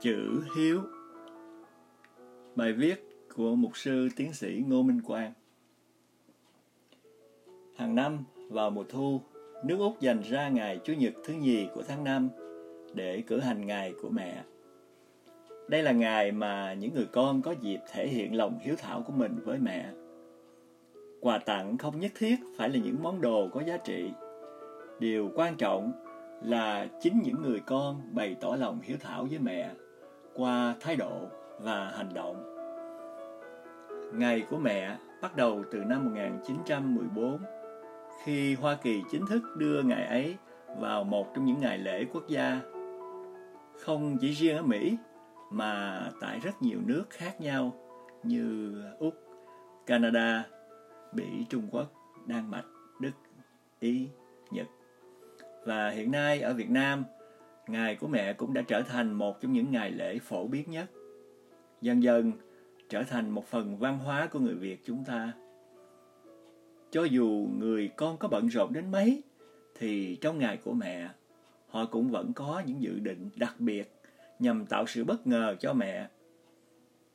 Chữ Hiếu Bài viết của Mục sư Tiến sĩ Ngô Minh Quang Hàng năm vào mùa thu, nước Úc dành ra ngày Chủ nhật thứ nhì của tháng năm để cử hành ngày của mẹ. Đây là ngày mà những người con có dịp thể hiện lòng hiếu thảo của mình với mẹ. Quà tặng không nhất thiết phải là những món đồ có giá trị. Điều quan trọng là chính những người con bày tỏ lòng hiếu thảo với mẹ qua thái độ và hành động. Ngày của mẹ bắt đầu từ năm 1914 khi Hoa Kỳ chính thức đưa ngày ấy vào một trong những ngày lễ quốc gia. Không chỉ riêng ở Mỹ mà tại rất nhiều nước khác nhau như Úc, Canada, Bỉ, Trung Quốc, Đan Mạch, Đức, Ý, Nhật. Và hiện nay ở Việt Nam, ngày của mẹ cũng đã trở thành một trong những ngày lễ phổ biến nhất. Dần dần trở thành một phần văn hóa của người Việt chúng ta. Cho dù người con có bận rộn đến mấy, thì trong ngày của mẹ, họ cũng vẫn có những dự định đặc biệt nhằm tạo sự bất ngờ cho mẹ.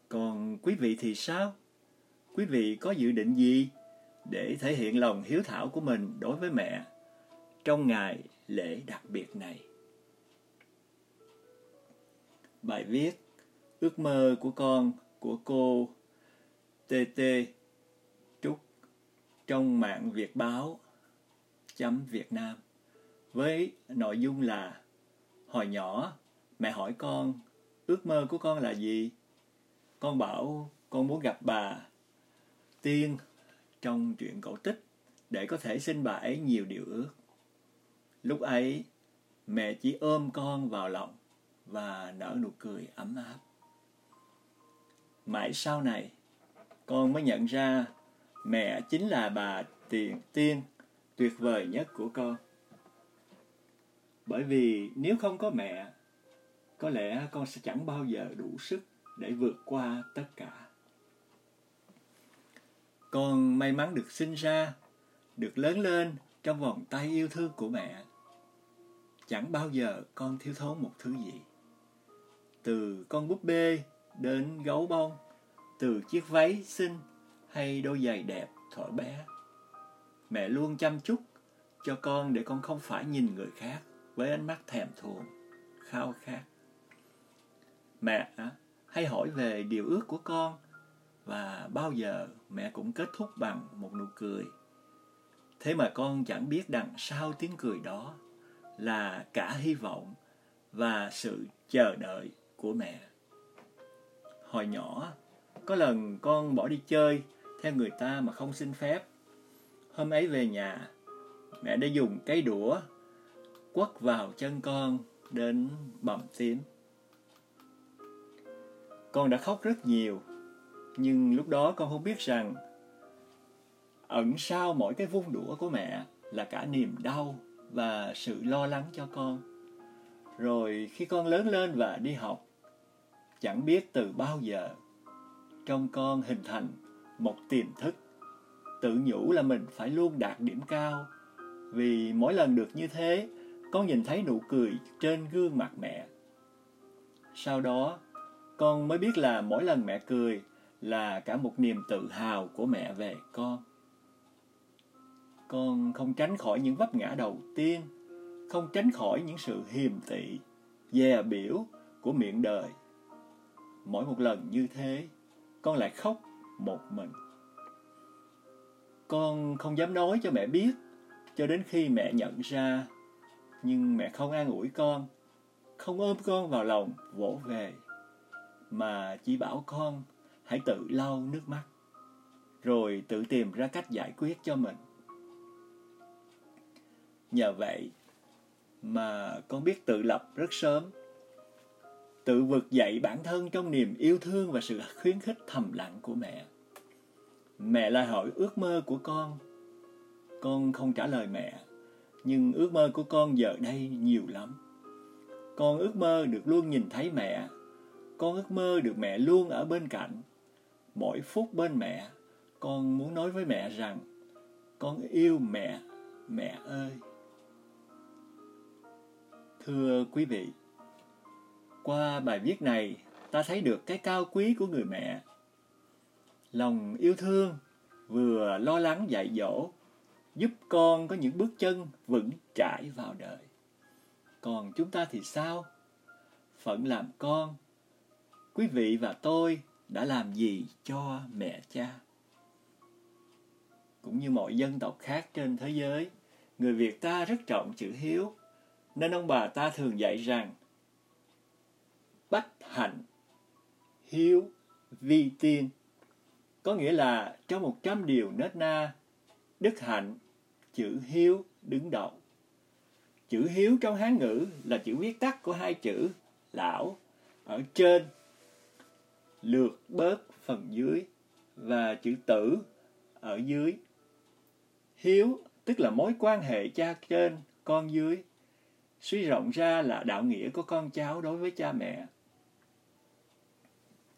Còn quý vị thì sao? Quý vị có dự định gì để thể hiện lòng hiếu thảo của mình đối với mẹ trong ngày lễ đặc biệt này? Bài viết Ước mơ của con của cô TT Trúc trong mạng Việt báo chấm Việt Nam với nội dung là, Hồi nhỏ, mẹ hỏi con, ước mơ của con là gì? Con bảo con muốn gặp bà Tiên trong truyện cổ tích để có thể xin bà ấy nhiều điều ước. Lúc ấy, mẹ chỉ ôm con vào lòng và nở nụ cười ấm áp. Mãi sau này, con mới nhận ra mẹ chính là bà tiền tiên tuyệt vời nhất của con. Bởi vì nếu không có mẹ, có lẽ con sẽ chẳng bao giờ đủ sức để vượt qua tất cả. Con may mắn được sinh ra, được lớn lên trong vòng tay yêu thương của mẹ. Chẳng bao giờ con thiếu thốn một thứ gì. Từ con búp bê đến gấu bông, từ chiếc váy xinh hay đôi giày đẹp thuở bé. Mẹ luôn chăm chút cho con để con không phải nhìn người khác với ánh mắt thèm thuồng, khao khát. Mẹ hay hỏi về điều ước của con và bao giờ mẹ cũng kết thúc bằng một nụ cười. Thế mà con chẳng biết đằng sau tiếng cười đó là cả hy vọng và sự chờ đợi của mẹ. Hồi nhỏ, có lần con bỏ đi chơi theo người ta mà không xin phép. Hôm ấy về nhà, mẹ đã dùng cái đũa quất vào chân con đến bầm tím. Con đã khóc rất nhiều, nhưng lúc đó con không biết rằng ẩn sau mỗi cái vung đũa của mẹ là cả niềm đau và sự lo lắng cho con. Rồi khi con lớn lên và đi học, chẳng biết từ bao giờ, trong con hình thành một tiềm thức. Tự nhủ là mình phải luôn đạt điểm cao, vì mỗi lần được như thế, con nhìn thấy nụ cười trên gương mặt mẹ. Sau đó, con mới biết là mỗi lần mẹ cười là cả một niềm tự hào của mẹ về con. Con không tránh khỏi những vấp ngã đầu tiên, không tránh khỏi những sự hiềm tị, dè biểu của miệng đời mỗi một lần như thế con lại khóc một mình. Con không dám nói cho mẹ biết, cho đến khi mẹ nhận ra, nhưng mẹ không an ủi con, không ôm con vào lòng vỗ về, mà chỉ bảo con hãy tự lau nước mắt, rồi tự tìm ra cách giải quyết cho mình. Nhờ vậy mà con biết tự lập rất sớm tự vực dậy bản thân trong niềm yêu thương và sự khuyến khích thầm lặng của mẹ. Mẹ lại hỏi ước mơ của con. Con không trả lời mẹ, nhưng ước mơ của con giờ đây nhiều lắm. Con ước mơ được luôn nhìn thấy mẹ. Con ước mơ được mẹ luôn ở bên cạnh. Mỗi phút bên mẹ, con muốn nói với mẹ rằng con yêu mẹ, mẹ ơi. Thưa quý vị, qua bài viết này, ta thấy được cái cao quý của người mẹ. Lòng yêu thương, vừa lo lắng dạy dỗ, giúp con có những bước chân vững chãi vào đời. Còn chúng ta thì sao? Phận làm con, quý vị và tôi đã làm gì cho mẹ cha? Cũng như mọi dân tộc khác trên thế giới, người Việt ta rất trọng chữ hiếu, nên ông bà ta thường dạy rằng bách hạnh, hiếu, vi tiên. Có nghĩa là trong một trăm điều nết na, đức hạnh, chữ hiếu đứng đầu. Chữ hiếu trong Hán ngữ là chữ viết tắt của hai chữ lão ở trên, lược bớt phần dưới và chữ tử ở dưới. Hiếu tức là mối quan hệ cha trên, con dưới. Suy rộng ra là đạo nghĩa của con cháu đối với cha mẹ.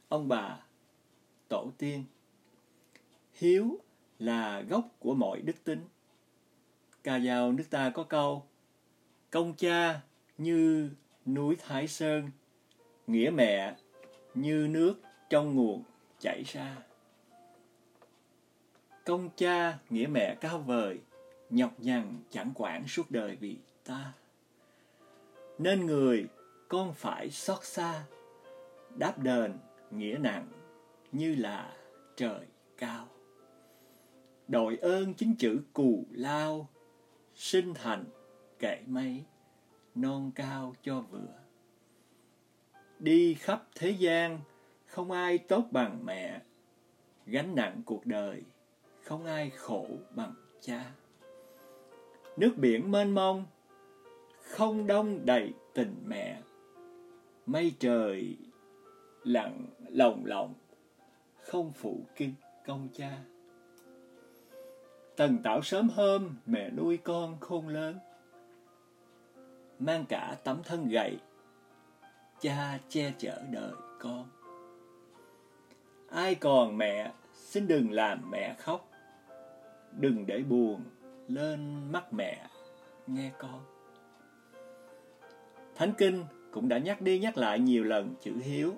Ông bà, tổ tiên. Hiếu là gốc của mọi đức tính. Ca dao nước ta có câu Công cha như núi Thái Sơn, nghĩa mẹ như nước trong nguồn chảy ra. Công cha nghĩa mẹ cao vời, nhọc nhằn chẳng quản suốt đời vì ta. Nên người con phải xót xa, đáp đền nghĩa nặng như là trời cao. Đội ơn chính chữ cù lao, sinh thành kệ mây, non cao cho vừa. Đi khắp thế gian, không ai tốt bằng mẹ, gánh nặng cuộc đời, không ai khổ bằng cha. Nước biển mênh mông, không đông đầy tình mẹ, mây trời lặng lồng lộng, không phụ kinh công cha. Tần tạo sớm hôm, mẹ nuôi con khôn lớn, mang cả tấm thân gầy, cha che chở đời con. Ai còn mẹ, xin đừng làm mẹ khóc, đừng để buồn lên mắt mẹ nghe con. Thánh Kinh cũng đã nhắc đi nhắc lại nhiều lần chữ hiếu.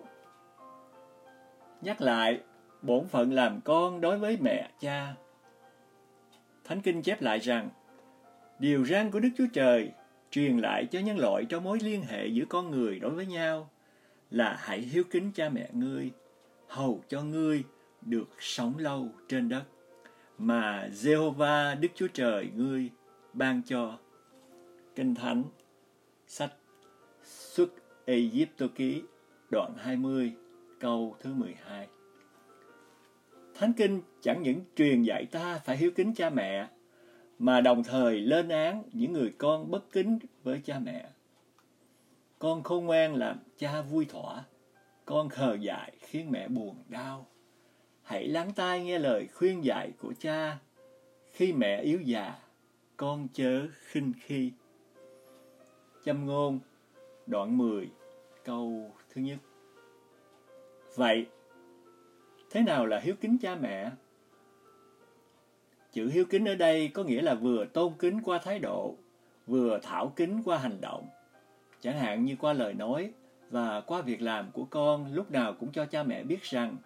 Nhắc lại bổn phận làm con đối với mẹ cha. Thánh Kinh chép lại rằng, điều răn của Đức Chúa Trời truyền lại cho nhân loại trong mối liên hệ giữa con người đối với nhau là hãy hiếu kính cha mẹ ngươi, hầu cho ngươi được sống lâu trên đất mà Jehovah Đức Chúa Trời ngươi ban cho. Kinh Thánh, sách Xuất Egypto ký, đoạn 20, câu thứ 12. Thánh Kinh chẳng những truyền dạy ta phải hiếu kính cha mẹ, mà đồng thời lên án những người con bất kính với cha mẹ. Con khôn ngoan làm cha vui thỏa, con khờ dại khiến mẹ buồn đau. Hãy lắng tai nghe lời khuyên dạy của cha. Khi mẹ yếu già, con chớ khinh khi. Châm ngôn, đoạn 10, câu thứ nhất. Vậy, thế nào là hiếu kính cha mẹ? Chữ hiếu kính ở đây có nghĩa là vừa tôn kính qua thái độ, vừa thảo kính qua hành động. Chẳng hạn như qua lời nói và qua việc làm của con lúc nào cũng cho cha mẹ biết rằng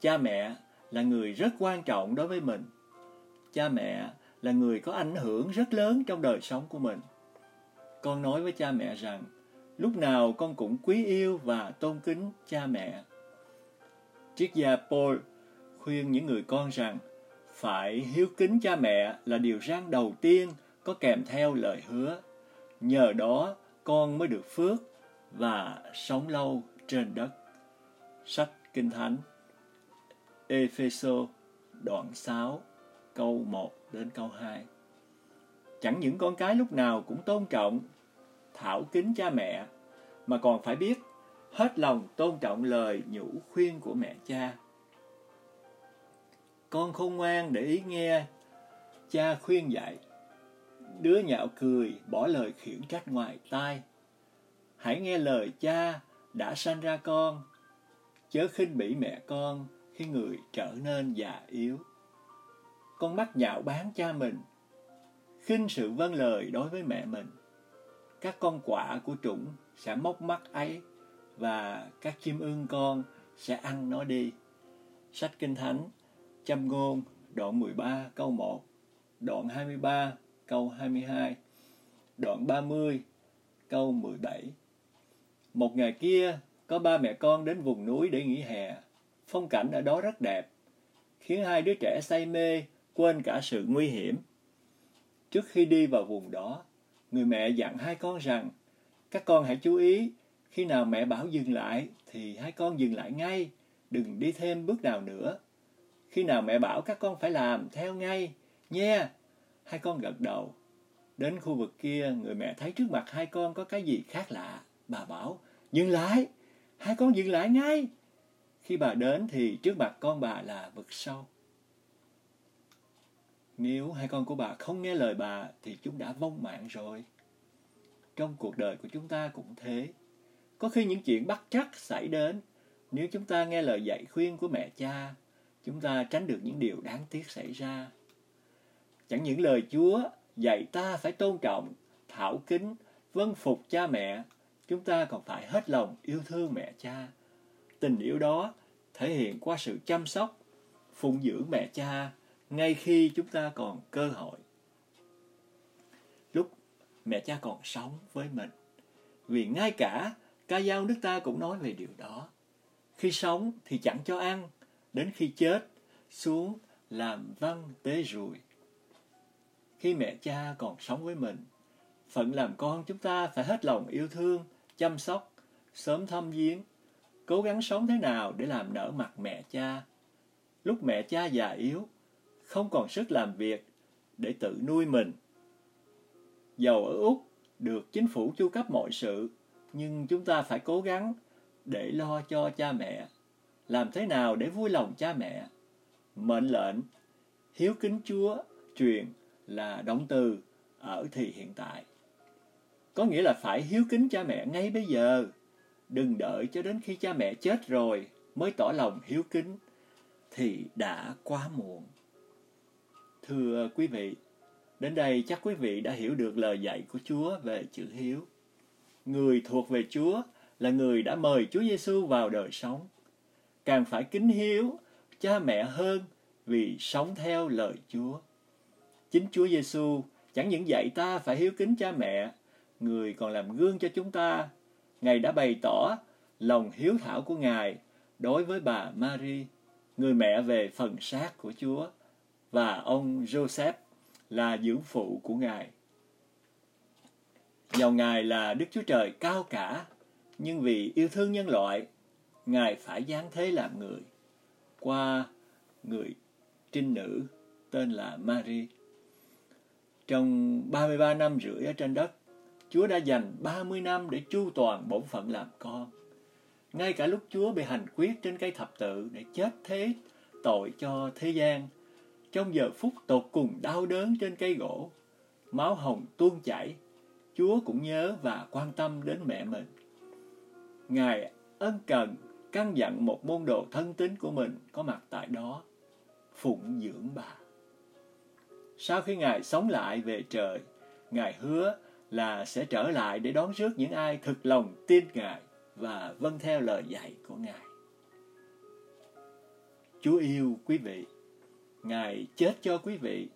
cha mẹ là người rất quan trọng đối với mình. Cha mẹ là người có ảnh hưởng rất lớn trong đời sống của mình. Con nói với cha mẹ rằng lúc nào con cũng quý yêu và tôn kính cha mẹ. Triết gia Paul khuyên những người con rằng phải hiếu kính cha mẹ là điều răn đầu tiên có kèm theo lời hứa. Nhờ đó con mới được phước và sống lâu trên đất. Sách Kinh Thánh Epheso đoạn 6 câu 1 đến câu 2 Chẳng những con cái lúc nào cũng tôn trọng, thảo kính cha mẹ, mà còn phải biết hết lòng tôn trọng lời nhủ khuyên của mẹ cha con khôn ngoan để ý nghe, cha khuyên dạy. Đứa nhạo cười, bỏ lời khiển trách ngoài tai. Hãy nghe lời cha đã sanh ra con. Chớ khinh bỉ mẹ con khi người trở nên già yếu. Con mắt nhạo bán cha mình. khinh sự vâng lời đối với mẹ mình. Các con quả của trũng sẽ móc mắt ấy và các chim ưng con sẽ ăn nó đi. Sách Kinh Thánh, Châm ngôn, đoạn 13 câu 1, đoạn 23 câu 22, đoạn 30 câu 17. Một ngày kia, có ba mẹ con đến vùng núi để nghỉ hè. Phong cảnh ở đó rất đẹp, khiến hai đứa trẻ say mê, quên cả sự nguy hiểm. Trước khi đi vào vùng đó, người mẹ dặn hai con rằng, các con hãy chú ý, khi nào mẹ bảo dừng lại thì hai con dừng lại ngay, đừng đi thêm bước nào nữa. Khi nào mẹ bảo các con phải làm theo ngay, nha. Hai con gật đầu. Đến khu vực kia, người mẹ thấy trước mặt hai con có cái gì khác lạ. Bà bảo, dừng lại, hai con dừng lại ngay. Khi bà đến thì trước mặt con bà là vực sâu. Nếu hai con của bà không nghe lời bà thì chúng đã vong mạng rồi. Trong cuộc đời của chúng ta cũng thế. Có khi những chuyện bắt chắc xảy đến, nếu chúng ta nghe lời dạy khuyên của mẹ cha, chúng ta tránh được những điều đáng tiếc xảy ra. Chẳng những lời Chúa dạy ta phải tôn trọng, thảo kính, vâng phục cha mẹ, chúng ta còn phải hết lòng yêu thương mẹ cha. Tình yêu đó thể hiện qua sự chăm sóc, phụng dưỡng mẹ cha ngay khi chúng ta còn cơ hội. Lúc mẹ cha còn sống với mình. Vì ngay cả ca dao nước ta cũng nói về điều đó. Khi sống thì chẳng cho ăn, đến khi chết xuống làm văn tế rùi. Khi mẹ cha còn sống với mình, phận làm con chúng ta phải hết lòng yêu thương, chăm sóc, sớm thăm viếng, cố gắng sống thế nào để làm nở mặt mẹ cha. Lúc mẹ cha già yếu, không còn sức làm việc để tự nuôi mình. Giàu ở Úc được chính phủ chu cấp mọi sự, nhưng chúng ta phải cố gắng để lo cho cha mẹ. Làm thế nào để vui lòng cha mẹ? Mệnh lệnh, hiếu kính Chúa, truyền là động từ ở thì hiện tại. Có nghĩa là phải hiếu kính cha mẹ ngay bây giờ. Đừng đợi cho đến khi cha mẹ chết rồi mới tỏ lòng hiếu kính thì đã quá muộn. Thưa quý vị, đến đây chắc quý vị đã hiểu được lời dạy của Chúa về chữ hiếu. Người thuộc về Chúa là người đã mời Chúa Giêsu vào đời sống. Càng phải kính hiếu cha mẹ hơn vì sống theo lời Chúa. Chính Chúa Giêsu chẳng những dạy ta phải hiếu kính cha mẹ, người còn làm gương cho chúng ta. Ngài đã bày tỏ lòng hiếu thảo của Ngài đối với bà Mary, người mẹ về phần xác của Chúa và ông Joseph là dưỡng phụ của Ngài. Dầu Ngài là Đức Chúa Trời cao cả, nhưng vì yêu thương nhân loại, Ngài phải giáng thế làm người qua người trinh nữ tên là Mary. Trong 33 năm rưỡi ở trên đất, Chúa đã dành 30 năm để chu toàn bổn phận làm con. Ngay cả lúc Chúa bị hành quyết trên cây thập tự để chết thế tội cho thế gian, trong giờ phút tột cùng đau đớn trên cây gỗ, máu hồng tuôn chảy, Chúa cũng nhớ và quan tâm đến mẹ mình. Ngài ân cần căn dặn một môn đồ thân tín của mình có mặt tại đó, phụng dưỡng bà. Sau khi Ngài sống lại về trời, Ngài hứa là sẽ trở lại để đón rước những ai thực lòng tin Ngài và vâng theo lời dạy của Ngài. Chúa yêu quý vị. Ngài chết cho quý vị.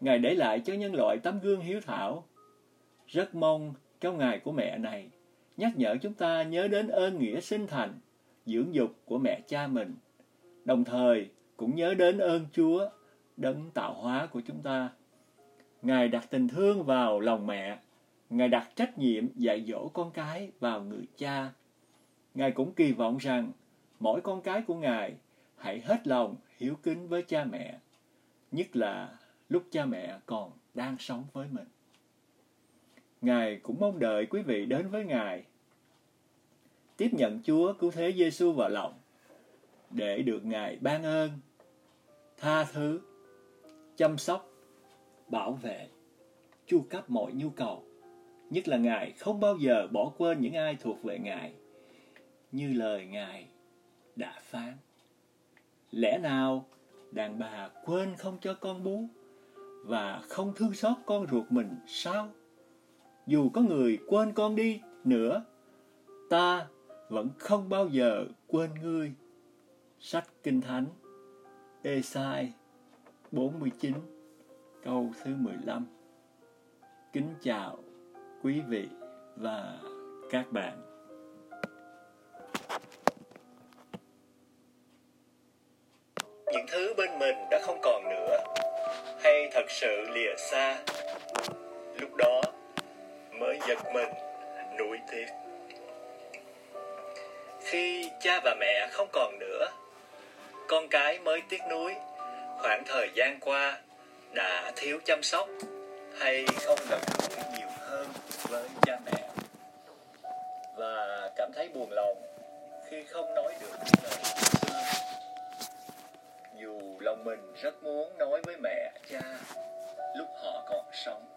Ngài để lại cho nhân loại tấm gương hiếu thảo. Rất mong trong ngày của mẹ này nhắc nhở chúng ta nhớ đến ơn nghĩa sinh thành, dưỡng dục của mẹ cha mình. Đồng thời cũng nhớ đến ơn Chúa, đấng tạo hóa của chúng ta. Ngài đặt tình thương vào lòng mẹ, Ngài đặt trách nhiệm dạy dỗ con cái vào người cha. Ngài cũng kỳ vọng rằng mỗi con cái của Ngài hãy hết lòng hiếu kính với cha mẹ, nhất là lúc cha mẹ còn đang sống với mình. Ngài cũng mong đợi quý vị đến với Ngài, tiếp nhận Chúa cứu thế Giêsu vào lòng để được Ngài ban ơn, tha thứ, chăm sóc, bảo vệ, chu cấp mọi nhu cầu. Nhất là Ngài không bao giờ bỏ quên những ai thuộc về Ngài, như lời Ngài đã phán. Lẽ nào đàn bà quên không cho con bú và không thương xót con ruột mình sao? Dù có người quên con đi nữa, ta vẫn không bao giờ quên ngươi. Sách Kinh Thánh Esai 49 câu thứ 15 Kính chào quý vị và các bạn. Những thứ bên mình đã không còn nữa hay thật sự lìa xa. Mới giật mình nuối tiếc. Khi cha và mẹ không còn nữa, con cái mới tiếc nuối. Khoảng thời gian qua đã thiếu chăm sóc hay không gần gũi nhiều hơn với cha mẹ. Và cảm thấy buồn lòng khi không nói được những lời xưa dù lòng mình rất muốn nói với mẹ cha lúc họ còn sống